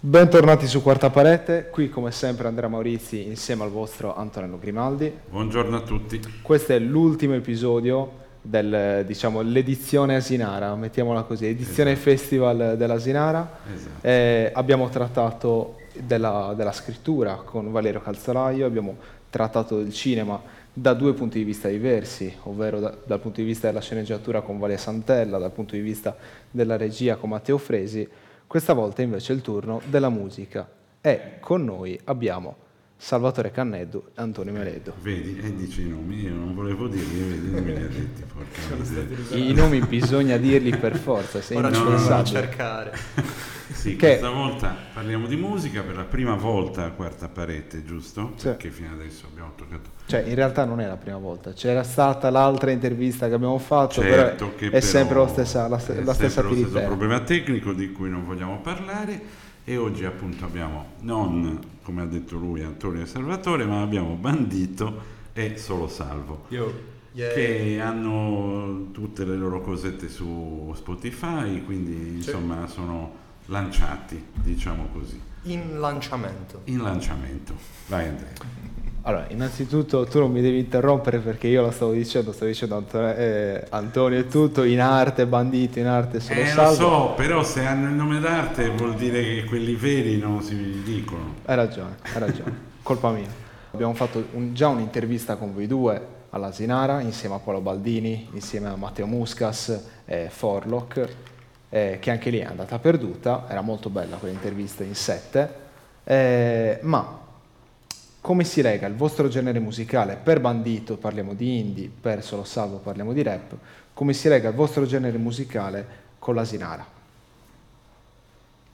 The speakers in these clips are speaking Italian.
Bentornati su Quarta Parete, qui come sempre Andrea Maurizi insieme al vostro Antonello Grimaldi. Buongiorno a tutti. Questo è l'ultimo episodio del, diciamo, l'edizione Asinara, mettiamola così, edizione Esatto. festival dell'Asinara. Esatto. Eh, abbiamo trattato della, della scrittura con Valerio Calzolaio, abbiamo trattato del cinema da due punti di vista diversi, ovvero da- dal punto di vista della sceneggiatura con Valeria Santella, dal punto di vista della regia con Matteo Fresi. Questa volta invece è il turno della musica e con noi abbiamo Salvatore Canneddu e Antonio Meredo. Vedi, e dici i nomi, io non volevo dirli, vedi, non me li ha detti, porca miseria. I nomi bisogna dirli per forza, se Ora ci no, no, vengono a no. cercare. Sì, Che- questa volta parliamo di musica per la prima volta a quarta parete, giusto? Sì. Perché fino adesso abbiamo toccato... Cioè, in realtà non è la prima volta, c'era stata l'altra intervista che abbiamo fatto, Certo però che è però sempre lo stessa, la, è st- la stessa sempre lo stesso problema tecnico di cui non vogliamo parlare e oggi appunto abbiamo non, come ha detto lui, Antonio e Salvatore, ma abbiamo Bandito e Solo Salvo. Yeah. che hanno tutte le loro cosette su Spotify, quindi insomma sono lanciati, diciamo così, In lanciamento. in lanciamento. Vai Andrea. Allora, innanzitutto tu non mi devi interrompere perché io la stavo dicendo, stavo dicendo Anto- eh, Antonio e tutto, in arte bandito, in arte solo Eh, lo salvo. so, però se hanno il nome d'arte vuol dire che quelli veri non si dicono. Hai ragione, hai ragione, colpa mia. Abbiamo fatto un- già un'intervista con voi due alla Sinara, insieme a Paolo Baldini, insieme a Matteo Muscas e Forlock, eh, che anche lì è andata perduta, era molto bella quell'intervista in sette, eh, ma come si lega il vostro genere musicale? Per Bandito parliamo di indie, per Solo Salvo parliamo di rap, come si lega il vostro genere musicale con la Sinara?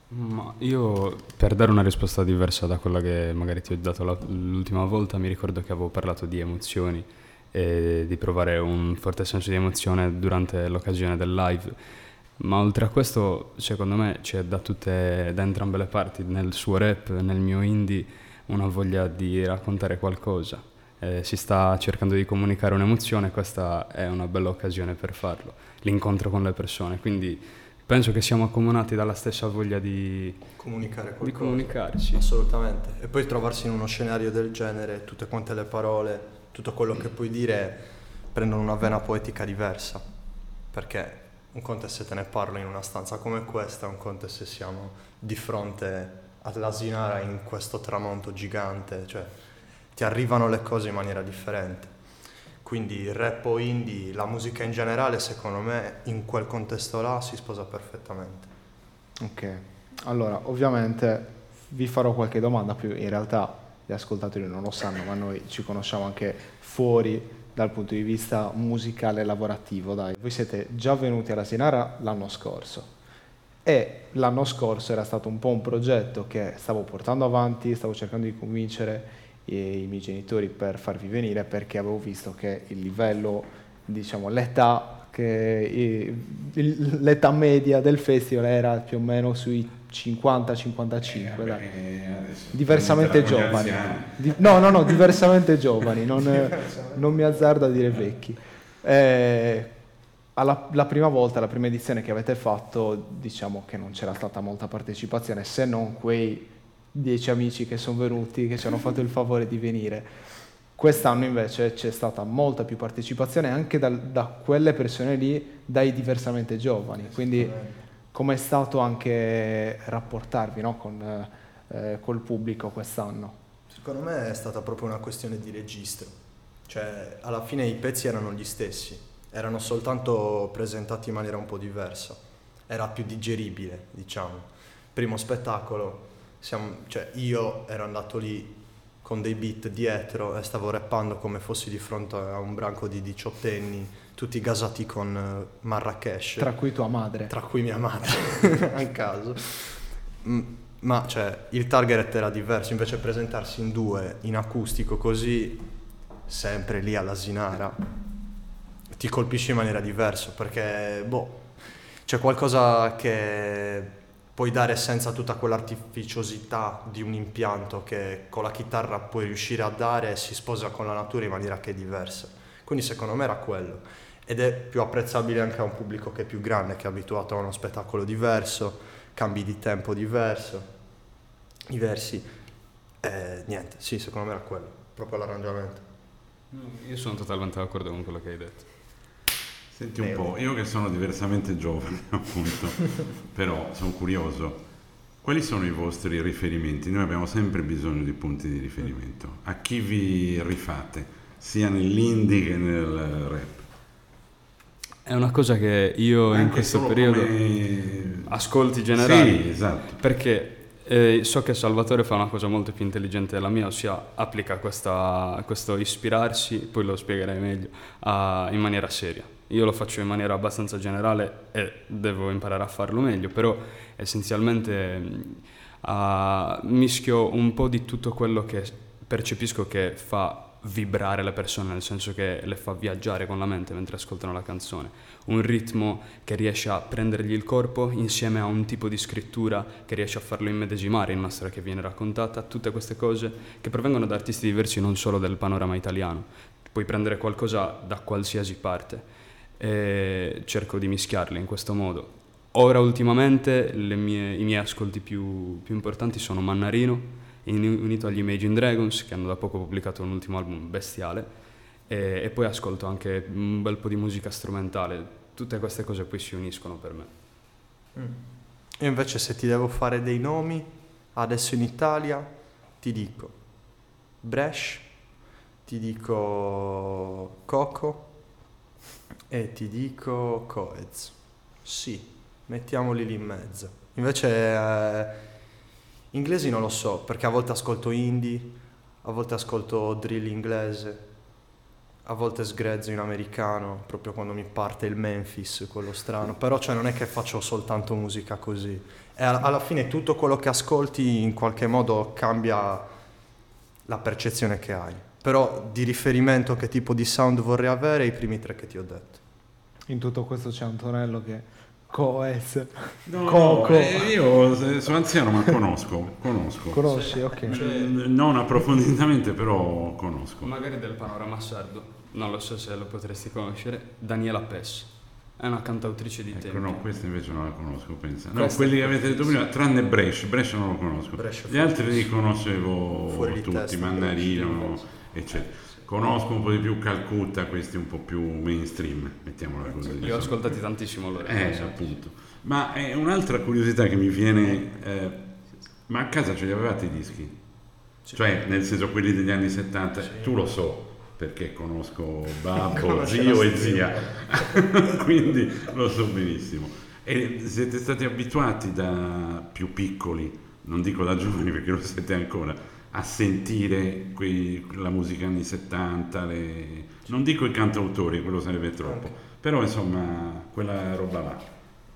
Ma io per dare una risposta diversa da quella che magari ti ho dato la- l'ultima volta, mi ricordo che avevo parlato di emozioni e di provare un forte senso di emozione durante l'occasione del live. Ma oltre a questo, secondo me c'è da tutte, da entrambe le parti, nel suo rap, nel mio indie, una voglia di raccontare qualcosa. Eh, si sta cercando di comunicare un'emozione, questa è una bella occasione per farlo, l'incontro con le persone. Quindi penso che siamo accomunati dalla stessa voglia di, Comunicare di qualcosa. comunicarci. Assolutamente. E poi trovarsi in uno scenario del genere, tutte quante le parole, tutto quello che puoi dire prendono una vena poetica diversa. Perché un conto è se te ne parlo in una stanza come questa, un conto è se siamo di fronte all'asinara in questo tramonto gigante, cioè ti arrivano le cose in maniera differente. Quindi rap o indie, la musica in generale, secondo me, in quel contesto là si sposa perfettamente. Ok, allora ovviamente vi farò qualche domanda più, in realtà gli ascoltatori non lo sanno, ma noi ci conosciamo anche fuori dal punto di vista musicale e lavorativo. Dai. Voi siete già venuti alla Sinara l'anno scorso e l'anno scorso era stato un po' un progetto che stavo portando avanti, stavo cercando di convincere i, i miei genitori per farvi venire perché avevo visto che il livello, diciamo l'età, che, l'età media del festival era più o meno sui 50-55, dai. Eh, diversamente giovani. Di- no, no, no, diversamente giovani, non, non mi azzardo a dire vecchi. Eh, alla, la prima volta, la prima edizione che avete fatto, diciamo che non c'era stata molta partecipazione, se non quei dieci amici che sono venuti, che ci hanno fatto il favore di venire. Quest'anno invece c'è stata molta più partecipazione anche dal- da quelle persone lì, dai diversamente giovani. Quindi com'è stato anche rapportarvi no, con, eh, col pubblico quest'anno? Secondo me è stata proprio una questione di registro, cioè alla fine i pezzi erano gli stessi, erano soltanto presentati in maniera un po' diversa, era più digeribile, diciamo. Primo spettacolo, siamo- cioè io ero andato lì con dei beat dietro e stavo rappando come fossi di fronte a un branco di diciottenni, tutti gasati con eh, Marrakesh Tra cui tua madre. tra cui mia madre, a caso. Ma cioè, il target era diverso, invece presentarsi in due, in acustico così, sempre lì all'asinara, ti colpisce in maniera diversa perché, boh, c'è qualcosa che puoi dare senza tutta quell'artificiosità di un impianto che con la chitarra puoi riuscire a dare e si sposa con la natura in maniera che è diversa. Quindi secondo me era quello. Ed è più apprezzabile anche a un pubblico che è più grande, che è abituato a uno spettacolo diverso, cambi di tempo diverso. i versi. Eh, niente, sì, secondo me era quello, proprio l'arrangiamento. Io sono totalmente d'accordo con quello che hai detto. Senti un po', io che sono diversamente giovane, appunto, però sono curioso. Quali sono i vostri riferimenti? Noi abbiamo sempre bisogno di punti di riferimento. A chi vi rifate, sia nell'indie che nel rap? È una cosa che io in Anche questo solo periodo come- ascolti generali. Sì, esatto. Perché eh, so che Salvatore fa una cosa molto più intelligente della mia, ossia applica questa- questo ispirarsi, poi lo spiegherai meglio, a- in maniera seria. Io lo faccio in maniera abbastanza generale e devo imparare a farlo meglio, però essenzialmente ah, mischio un po' di tutto quello che percepisco che fa vibrare le persone, nel senso che le fa viaggiare con la mente mentre ascoltano la canzone. Un ritmo che riesce a prendergli il corpo insieme a un tipo di scrittura che riesce a farlo immedesimare in una storia che viene raccontata, tutte queste cose che provengono da artisti diversi non solo del panorama italiano. Puoi prendere qualcosa da qualsiasi parte e cerco di mischiarle in questo modo. Ora ultimamente mie- i miei ascolti più, più importanti sono Mannarino, in- unito agli Imagine Dragons che hanno da poco pubblicato un ultimo album bestiale e, e poi ascolto anche un bel po' di musica strumentale. Tutte queste cose poi si uniscono per me. Io invece se ti devo fare dei nomi, adesso in Italia ti dico Bresh, ti dico Coco e ti dico Coez. Sì, mettiamoli lì in mezzo. Invece eh, inglesi non lo so, perché a volte ascolto indie, a volte ascolto drill inglese, a volte sgrezzo in americano, proprio quando mi parte il Memphis, quello strano. Però cioè, non è che faccio soltanto musica così. E alla, alla fine tutto quello che ascolti in qualche modo cambia la percezione che hai. Però di riferimento che tipo di sound vorrei avere i primi tre che ti ho detto. In tutto questo c'è Antonello che Coez. No, Coco. no, eh, io sono anziano ma conosco, conosco. Conosci? Ok. Eh, Non approfonditamente, però conosco. Magari del panorama sardo, non lo so se lo potresti conoscere, Daniela Pes. È una cantautrice di Ecco, tempi. no, questa invece non la conosco, pensa. No, Questa- quelli che avete detto prima, tranne Brescia, Brescia non lo conosco. Brescia, Gli altri li conoscevo tutti, testa, Mannarino, eccetera. Conosco un po' di più Calcutta, questi un po' più mainstream, mettiamola così. Li ho insomma. ascoltati tantissimo loro. Eh, appunto. Ma è un'altra curiosità che mi viene, eh, ma a casa ce li avevate i dischi? Cioè, nel senso quelli degli anni 70, tu lo so, perché conosco babbo, zio e zia, quindi lo so benissimo. E siete stati abituati da più piccoli, non dico da giovani perché lo siete ancora, a sentire quei- la musica anni 70, le- non dico i cantautori, quello sarebbe troppo, però insomma quella roba là.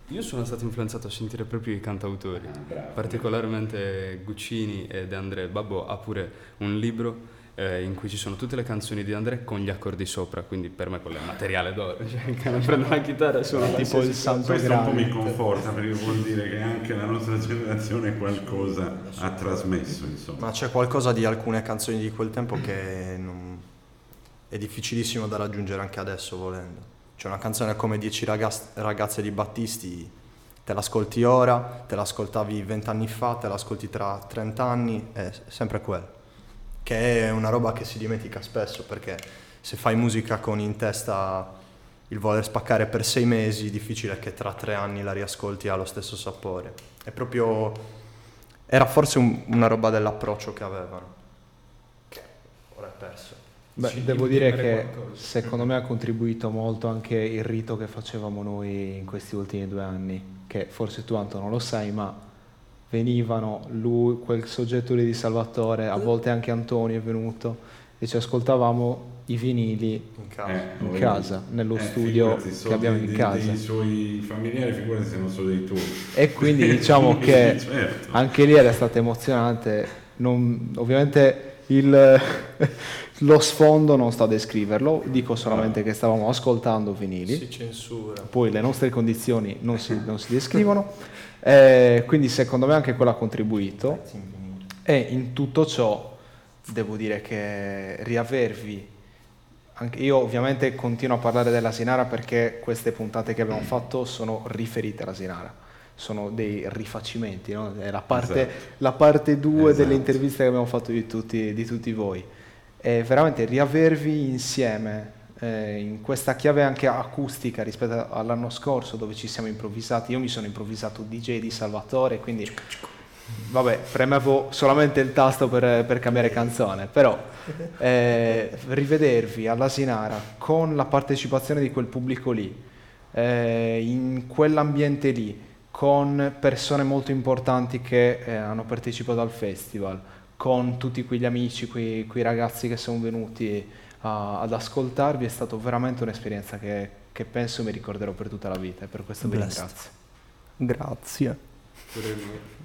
Io sono stato influenzato a sentire proprio i cantautori, Ah, particolarmente Guccini e De André. Babbo ha pure un libro eh, in cui ci sono tutte le canzoni di André con gli accordi sopra, quindi per me quello è materiale d'oro. Cioè, che prendo la chitarra e suono Tipo il Santo Questo un po' mi conforta perché vuol dire che anche la nostra generazione qualcosa ha trasmesso, insomma. Ma c'è qualcosa di alcune canzoni di quel tempo che non- è difficilissimo da raggiungere anche adesso volendo. C'è una canzone come Dieci ragaz- ragazze di Battisti, te l'ascolti ora, te l'ascoltavi vent'anni fa, te l'ascolti tra 30 anni, è sempre quello. Che è una roba che si dimentica spesso perché se fai musica con in testa il voler spaccare per sei mesi, è difficile che tra tre anni la riascolti e ha lo stesso sapore. È proprio era forse un- una roba dell'approccio che avevano, che ora è perso. Beh, Ci devo dire che qualcosa. secondo me ha contribuito molto anche il rito che facevamo noi in questi ultimi due anni, che forse tu Anto non lo sai, ma venivano lui, quel soggetto lì di Salvatore, a volte anche Antonio è venuto e ci ascoltavamo i vinili In casa. Eh, in casa, nello eh, studio che abbiamo in dei- casa. Dei suoi familiari, figurati se non so dei tuoi. E quindi diciamo che Certo. anche lì era stato emozionante. Non- ovviamente il- lo sfondo non sto a descriverlo, dico solamente che stavamo ascoltando vinili, Si censura. poi le nostre condizioni non si, non si descrivono, eh, quindi secondo me anche quello ha contribuito. E in tutto ciò devo dire che riavervi, anche io ovviamente continuo a parlare della Sinara perché queste puntate che abbiamo fatto sono riferite alla Sinara. Sono dei rifacimenti, no? è la parte, Esatto. la parte 2 Esatto. delle interviste che abbiamo fatto di tutti, di tutti voi. E veramente riavervi insieme eh, in questa chiave anche acustica rispetto all'anno scorso dove ci siamo improvvisati, io mi sono improvvisato DJ di Salvatore, quindi vabbè, premevo solamente il tasto per, per cambiare canzone, però eh, rivedervi all'Asinara con la partecipazione di quel pubblico lì, eh, in quell'ambiente lì, con persone molto importanti che eh, hanno partecipato al festival, con tutti quegli amici, quei, quei ragazzi che sono venuti a- ad ascoltarvi, è stata veramente un'esperienza che, che penso mi ricorderò per tutta la vita e per questo vi Blessed. ringrazio. Grazie.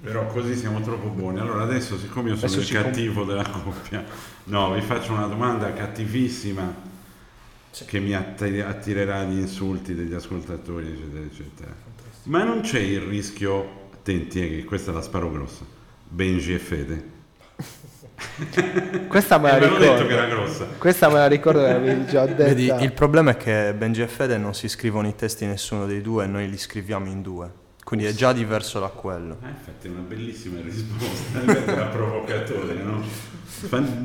Però così siamo troppo buoni. Allora adesso, siccome io sono Adesso il ci com- cattivo della coppia, no, vi faccio una domanda cattivissima che mi atti- attirerà gli insulti degli ascoltatori, eccetera, eccetera. Ma non c'è il rischio, attenti, eh, che questa la sparo grossa, Benji e Fede. Questa me Eh, la detto ricordo. che era grossa. Questa me la ricordo che l'avevi già detta. Vedi, il problema è che Benji e Fede non si scrivono i testi nessuno dei due e noi li scriviamo in due. Quindi è già diverso da quello. Eh, infatti è una bellissima risposta, era provocatore, no?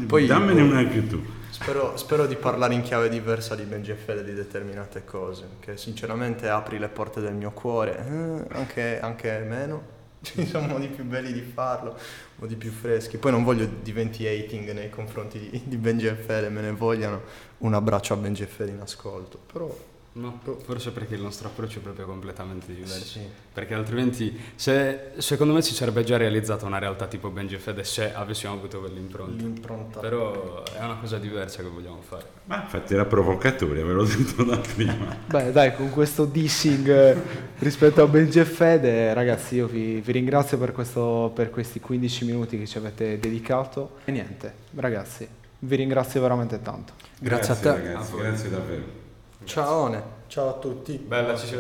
Poi- dammene una anche tu. Spero, spero di parlare in chiave diversa di Benji e Fede di determinate cose, che sinceramente apri le porte del mio cuore, eh, anche, anche meno. Ci sono modi più belli di farlo, modi più freschi. Poi non voglio diventi hating nei confronti di, di Benji e Fede, me ne vogliano. Un abbraccio a Benji e Fede in ascolto. Però No, forse perché il nostro approccio è proprio completamente diverso. sì. Perché altrimenti, se, secondo me si sarebbe già realizzata una realtà tipo Benji e Fede se avessimo avuto quell'impronta. l'impronta. Però è una cosa diversa che vogliamo fare. Ma infatti era provocatore, ve l'ho detto da prima. Beh, dai, con questo dissing eh, rispetto a Benji e Fede, ragazzi, io vi, vi ringrazio per, questo- per questi 15 minuti che ci avete dedicato. E niente, ragazzi, vi ringrazio veramente tanto. Grazie a te. Ragazzi, grazie davvero. Ciao, ciao a tutti. Bella, ci si.